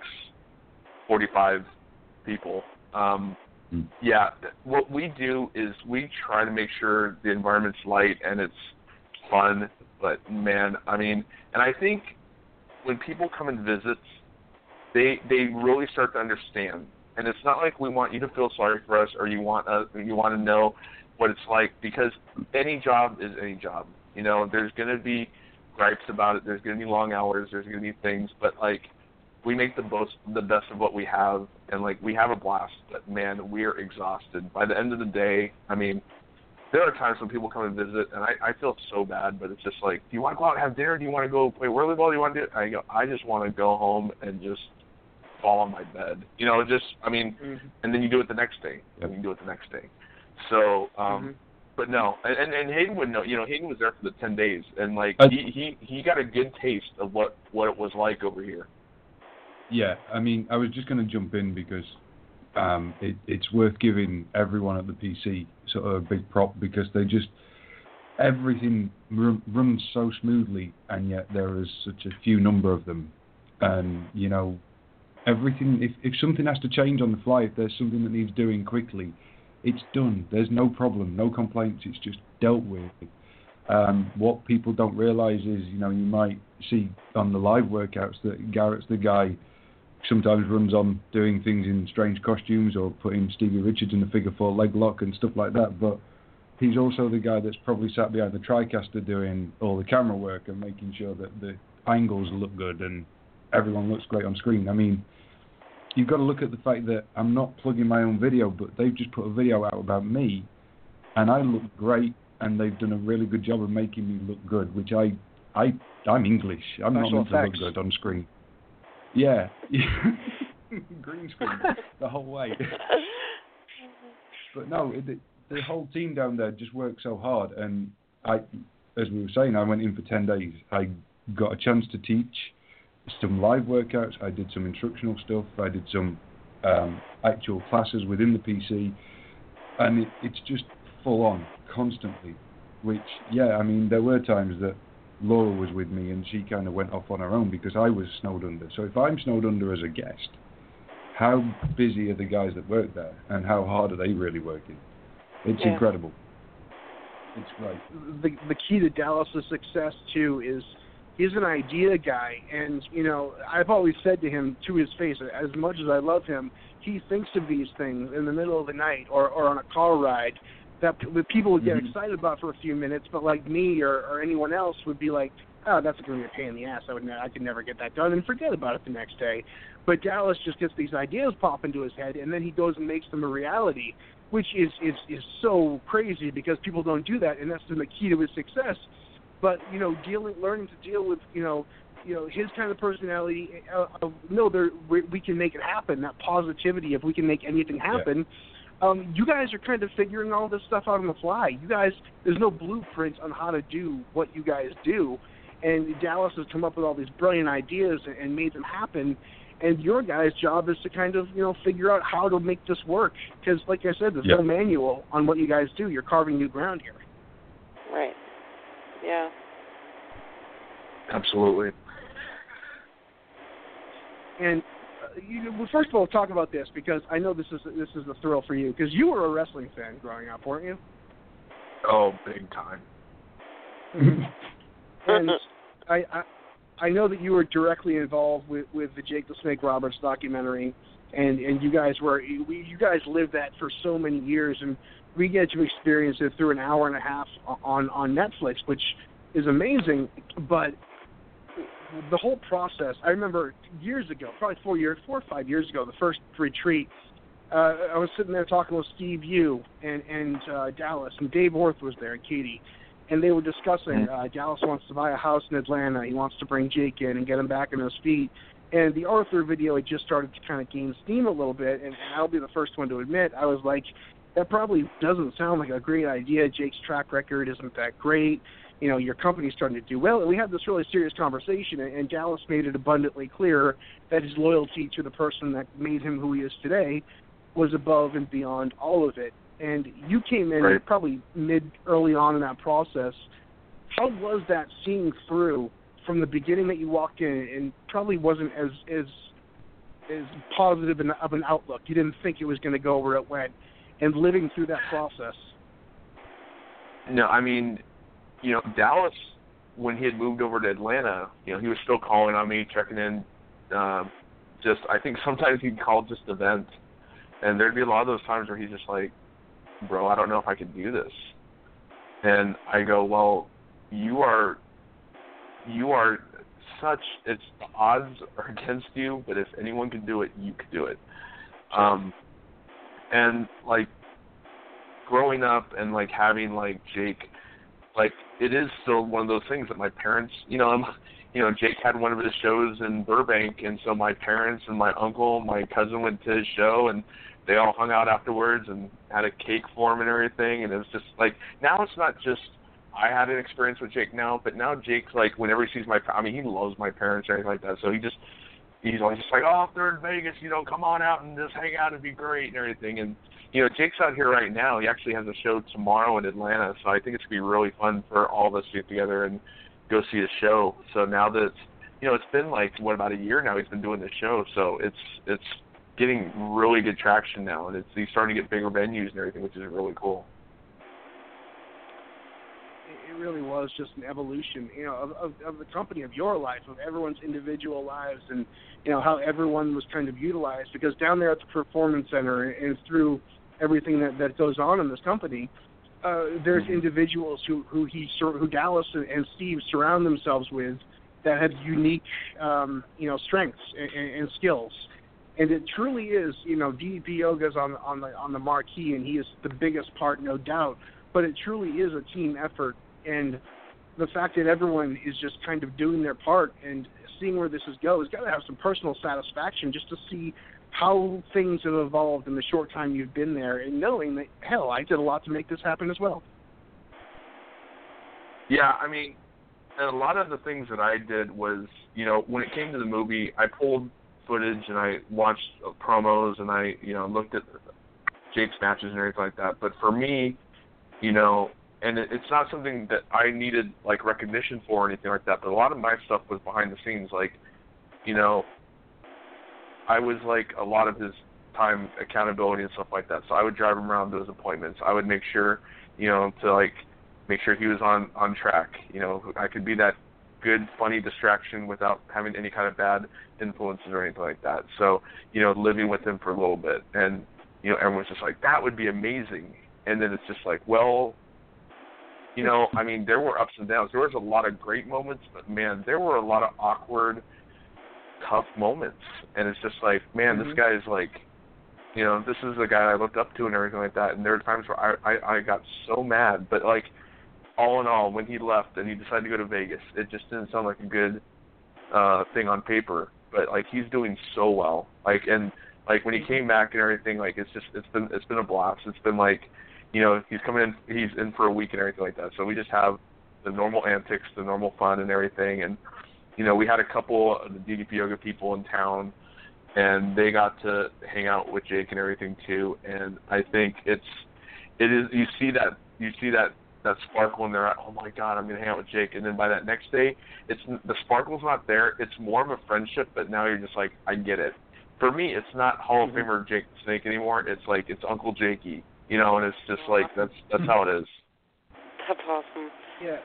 45 people. Um, Mm. yeah, what we do is we try to make sure the environment's light and it's fun. But man, I mean, and I think when people come and visit, they they really start to understand. And it's not like we want you to feel sorry for us or you want uh, you want to know what it's like because any job is any job. You know, there's going to be gripes about it. There's going to be long hours. There's going to be things, but like we make the most the best of what we have, and like we have a blast. But man, we are exhausted. By the end of the day, I mean, there are times when people come and visit, and I, I feel so bad. But it's just like, do you want to go out and have dinner? Do you want to go play volleyball? Do you want to do? It? I go, I just want to go home and just fall on my bed. You know, just I mean, Mm-hmm. and then you do it the next day, and you do it the next day. So, um, Mhm. but no, and and Hayden would know. You know, Hayden was there for the ten days, and like I- he he he got a good taste of what what it was like over here. Yeah, I mean, I was just going to jump in because um, it, it's worth giving everyone at the PC sort of a big prop because they just everything run, runs so smoothly, and yet there is such a few number of them, and you know, everything. If if something has to change on the fly, if there's something that needs doing quickly, it's done. There's no problem, no complaints. It's just dealt with. Um, what people don't realise is, you know, you might see on the live workouts that Garett's the guy sometimes runs on doing things in strange costumes or putting Stevie Richards in a figure four leg lock and stuff like that. But he's also the guy that's probably sat behind the TriCaster doing all the camera work and making sure that the angles look good and everyone looks great on screen. I mean, you've got to look at the fact that I'm not plugging my own video, but they've just put a video out about me, and I look great, and they've done a really good job of making me look good, which I, I, I'm English. I'm not meant to look good on screen. Yeah, green screen the whole way. But no, it, the, whole team down there just worked so hard, and I, as we were saying, I went in for ten days. I got a chance to teach some live workouts. I did some instructional stuff. I did some um, actual classes within the PC, and it, it's just full on constantly. Which, yeah, I mean, there were times that Laura was with me and she kind of went off on her own because I was snowed under. So if I'm snowed under as a guest, how busy are the guys that work there, and how hard are they really working? It's Yeah. incredible. It's great. the the key to Dallas' success too is he's an idea guy, and you know I've always said to him to his face, as much as I love him, he thinks of these things in the middle of the night or or on a car ride that that people would get Mhm. excited about for a few minutes, but like me or or anyone else would be like, oh, that's going to be a pain in the ass. I would ne- I could never get that done and forget about it the next day. But Dallas just gets these ideas pop into his head, and then he goes and makes them a reality which is is is so crazy because people don't do that, and that's the key to his success. But you know, dealing, learning to deal with you know, you know his kind of personality. Uh, of, no, there we, we can make it happen. That positivity, if we can make anything happen. Um, you guys are kind of figuring all this stuff out on the fly. You guys, there's no blueprint on how to do what you guys do, and Dallas has come up with all these brilliant ideas and, and made them happen. And your guys' job is to kind of you know figure out how to make this work. Because, like I said, there's Yeah. no manual on what you guys do. You're carving new ground here. Right. Yeah. Absolutely. And you, well, first of all, talk about this because I know this is this is a thrill for you because you were a wrestling fan growing up, weren't you? Oh, big time. Mm-hmm. and I, I I know that you were directly involved with with the Jake the Snake Roberts documentary, and and you guys were we, you guys lived that for so many years, and we get to experience it through an hour and a half on on Netflix, which is amazing. But the whole process, I remember years ago, probably four years, four or five years ago, the first retreat. Uh, I was sitting there talking with Steve Yu and and uh, Dallas, and Dave Orth was there, and Katie and they were discussing uh, Dallas wants to buy a house in Atlanta. He wants to bring Jake in and get him back on his feet. And the Arthur video had just started to kind of gain steam a little bit, and, and I'll be the first one to admit I was like, that probably doesn't sound like a great idea. Jake's track record isn't that great. You know, your company's starting to do well. And we had this really serious conversation, and, Dallas made it abundantly clear that his loyalty to the person that made him who he is today was above and beyond all of it and you came in Right. probably mid early on in that process. How was that seeing through from the beginning that you walked in and probably wasn't as as as positive an, of an outlook. You didn't think it was going to go where it went, and living through that process. No, I mean, you know, Dallas when he had moved over to Atlanta, you know, he was still calling on me, checking in. Um, just I think sometimes he'd call just to vent, and there'd be a lot of those times where he's just like, "Bro, I don't know if I can do this," and I go, "Well, you are, you are such. It's the odds are against you, but if anyone can do it, you could do it." Um, and like growing up and like having like Jake, like it is still one of those things that my parents, you know, I'm, you know, Jake had one of his shows in Burbank, and so my parents and my uncle, my cousin went to his show, and they all hung out afterwards and had a cake for him and everything, and it was just like now it's not just I had an experience with Jake now, but now Jake's like whenever he sees my, I mean, he loves my parents and everything like that, so he just he's always just like, oh, if they're in Vegas, you know, come on out and just hang out, it'd be great and everything. And you know, Jake's out here right now. He actually has a show tomorrow in Atlanta, so I think it's gonna be really fun for all of us to get together and go see his show. So now that it's, you know, it's been like what about a year now he's been doing this show, so it's it's getting really good traction now, and it's he's starting to get bigger venues and everything, which is really cool. Really was just an evolution, you know, of, of, of the company, of your life, of everyone's individual lives, and you know how everyone was kind of utilized. Because down there at the performance center, and through everything that that goes on in this company, uh, there's individuals who who he who Dallas and, Steve surround themselves with that have unique, um, you know, strengths and, and, and skills. And it truly is, you know, DDP Yoga's on on the on the marquee, and he is the biggest part, no doubt. But it truly is a team effort, and the fact that everyone is just kind of doing their part and seeing where this is go has got to have some personal satisfaction just to see how things have evolved in the short time you've been there, and knowing that hell, I did a lot to make this happen as well. Yeah, I mean, a lot of the things that I did was, you know, when it came to the movie, I pulled footage and I watched promos and I, you know, looked at Jake's matches and everything like that. But for me, you know, and it, it's not something that I needed like recognition for or anything like that. But a lot of my stuff was behind the scenes, like, you know, I was like a lot of his time accountability and stuff like that. So I would drive him around to his appointments. I would make sure, you know, to like make sure he was on on track. You know, I could be that good, funny distraction without having any kind of bad influences or anything like that. So, you know, living with him for a little bit, and you know, everyone's just like, that would be amazing. And then it's just like, well, you know, I mean, there were ups and downs. There was a lot of great moments, but man, there were a lot of awkward, tough moments. And it's just like, man, Mhm. this guy is like, you know, this is the guy I looked up to and everything like that. And there were times where I I, I got so mad, but like all in all, when he left and he decided to go to Vegas, it just didn't sound like a good uh thing on paper. But like he's doing so well. Like and Like when he came back and everything, like it's just it's been it's been a blast. It's been like, you know, he's coming in he's in for a week and everything like that. So we just have the normal antics, the normal fun and everything and you know, we had a couple of the DDP yoga people in town and they got to hang out with Jake and everything too. And I think it's it is you see that you see that that sparkle in there. Oh my God, I'm gonna hang out with Jake. And then by that next day, it's the sparkle's not there. It's more of a friendship. But now you're just like, I get it. For me, it's not Hall of mm-hmm. Famer Jake the Snake anymore. It's like it's Uncle Jakey, you know. And it's just like that's that's how it is. That's awesome. Yeah.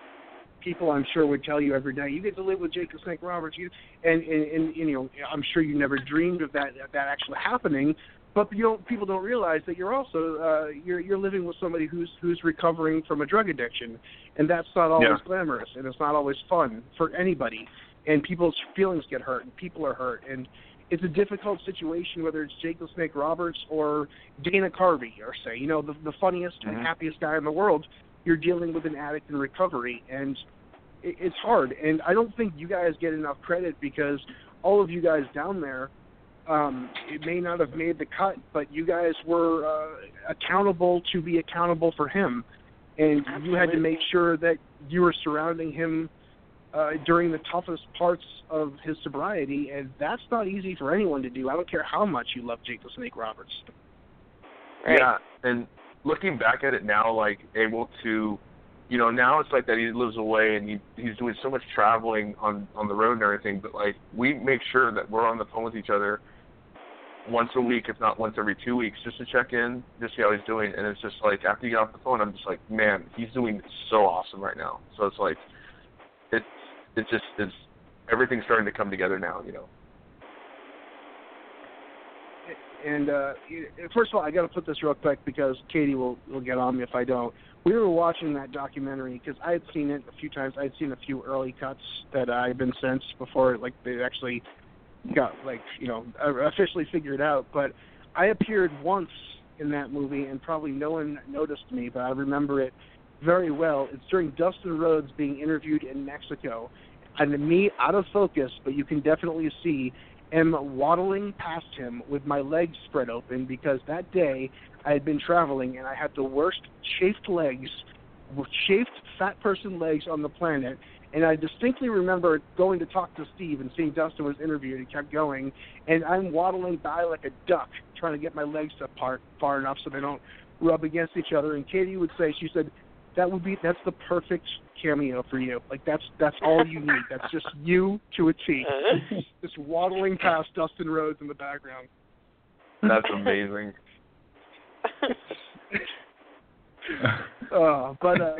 People, I'm sure, would tell you every day, you get to live with Jacob the Snake Roberts. You and, and and you know, I'm sure you never dreamed of that that actually happening. But you don't, people don't realize that you're also uh, you're you're living with somebody who's who's recovering from a drug addiction, and that's not always Yeah. glamorous, and it's not always fun for anybody. And people's feelings get hurt, and people are hurt, and it's a difficult situation whether it's Jake the Snake Roberts or Dana Carvey, or say you know the the funniest and Mhm. happiest guy in the world. You're dealing with an addict in recovery, and it, it's hard. And I don't think you guys get enough credit because all of you guys down there um, it may not have made the cut, but you guys were uh, accountable to be accountable for him, and you had to make sure that you were surrounding him uh, during the toughest parts of his sobriety, and that's not easy for anyone to do. I don't care how much you love Jake the Snake Roberts. Right. Yeah, and looking back at it now, like able to, you know, now it's like that he lives away and he he's doing so much traveling on on the road and everything. But like we make sure that we're on the phone with each other once a week, if not once every two weeks, just to check in, just see how he's doing. And it's just like after you get off the phone, I'm just like, man, he's doing so awesome right now. So it's like, it's just it's everything's starting to come together now, you know. And uh, first of all, I got to put this real quick because Katie will will get on me if I don't. We were watching that documentary because I had seen it a few times. I had seen a few early cuts that I had been sent before, like they actually got like you know officially figured out. But I appeared once in that movie, and probably no one noticed me, but I remember it very well. It's during Dustin Rhodes being interviewed in Mexico, and me out of focus, but you can definitely see am waddling past him with my legs spread open because that day I had been traveling and I had the worst chafed legs, chafed fat person legs on the planet. And I distinctly remember going to talk to Steve and seeing Dustin was interviewed and kept going. And I'm waddling by like a duck, trying to get my legs apart far enough so they don't rub against each other. And Katie would say, she said, that would be that's the perfect cameo for you. Like that's that's all you need. That's just you to a T. Just waddling past Dustin Rhodes in the background. That's amazing. uh, but uh,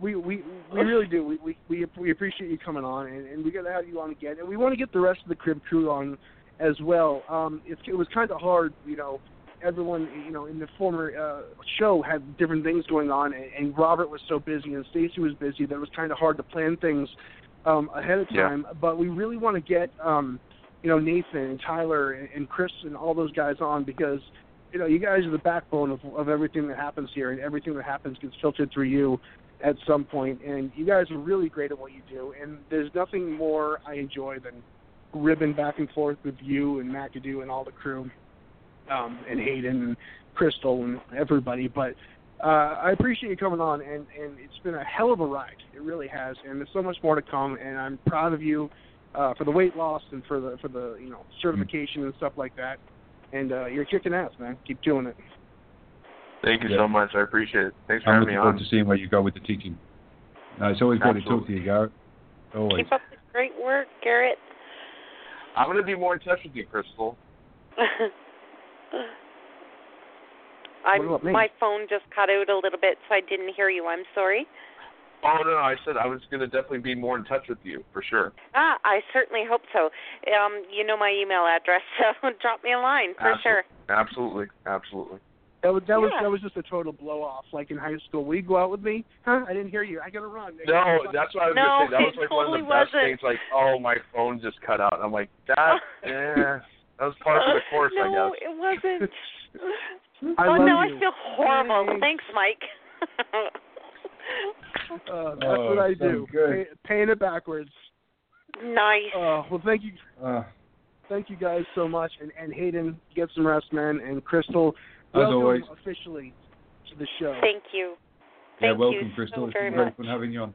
we we we really do. We we we, we appreciate you coming on, and, and we got to have you on again, and we want to get the rest of the crib crew on as well. Um, it, it was kind of hard, you know. Everyone, you know, in the former uh, show had different things going on, and, and Robert was so busy and Stacy was busy that it was kind of hard to plan things um, ahead of Yeah. time. But we really want to get, um, you know, Nathan and Tyler and, and Chris and all those guys on because you know, you guys are the backbone of of everything that happens here, and everything that happens gets filtered through you at some point. And you guys are really great at what you do, and there's nothing more I enjoy than ribbing back and forth with you and McAdoo and all the crew, um, and Hayden and Crystal and everybody. But uh, I appreciate you coming on, and and it's been a hell of a ride. It really has, and there's so much more to come. And I'm proud of you uh, for the weight loss and for the for the you know certification and stuff like that. And uh, you're kicking ass, man. Keep doing it. Thank you Yeah. so much. I appreciate it. Thanks for I'm having me looking forward on. to seeing where you go with the teaching. No, it's always great to talk to you, Garett. Always. Keep up the great work, Garett. I'm going to be more in touch with you, Crystal. I'm, What about me? my phone just cut out a little bit, so I didn't hear you. I'm sorry. Oh no, I said I was going to definitely be more in touch with you for sure. Ah, I certainly hope so. Um, you know my email address, so drop me a line for Absol- sure. Absolutely, absolutely. That was that was that was just a total blow off. Like in high school, will you go out with me? Huh? I didn't hear you. I gotta run. I No, gotta that's what I was No, going to say. That was it like one of the best wasn't. things. Like, oh, my phone just cut out. I'm like, that, yeah, that was part of the course, no, I guess. No, it wasn't. I oh love no, you. I feel horrible. Yay. Thanks, Mike. Uh, that's Oh, what I do. good. Pay, paying it backwards. nice. Uh, well, thank you. Uh, thank you guys so much. And, and Hayden, get some rest, man. And Crystal, As welcome always. officially to the show. Thank you. yeah, welcome, you Crystal. so it's very been very much. fun having you on.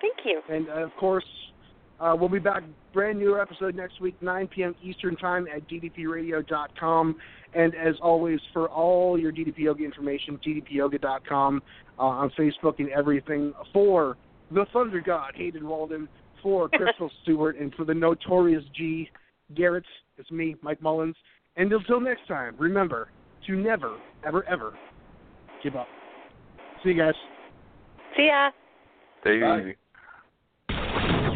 Thank you. And uh, of course, uh, we'll be back, brand new episode next week, 9 p.m. Eastern Time at ddpradio.com. And as always, for all your DDP Yoga information, ddpyoga.com uh, on Facebook and everything. For the Thunder God, Hayden Walden, for Crystal Stewart, and for the notorious G, Garett, it's me, Mike Mullins. And until next time, remember to never, ever, ever give up. See you guys. See ya. Stay Bye. easy.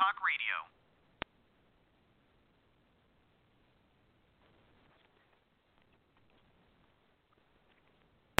Talk Radio.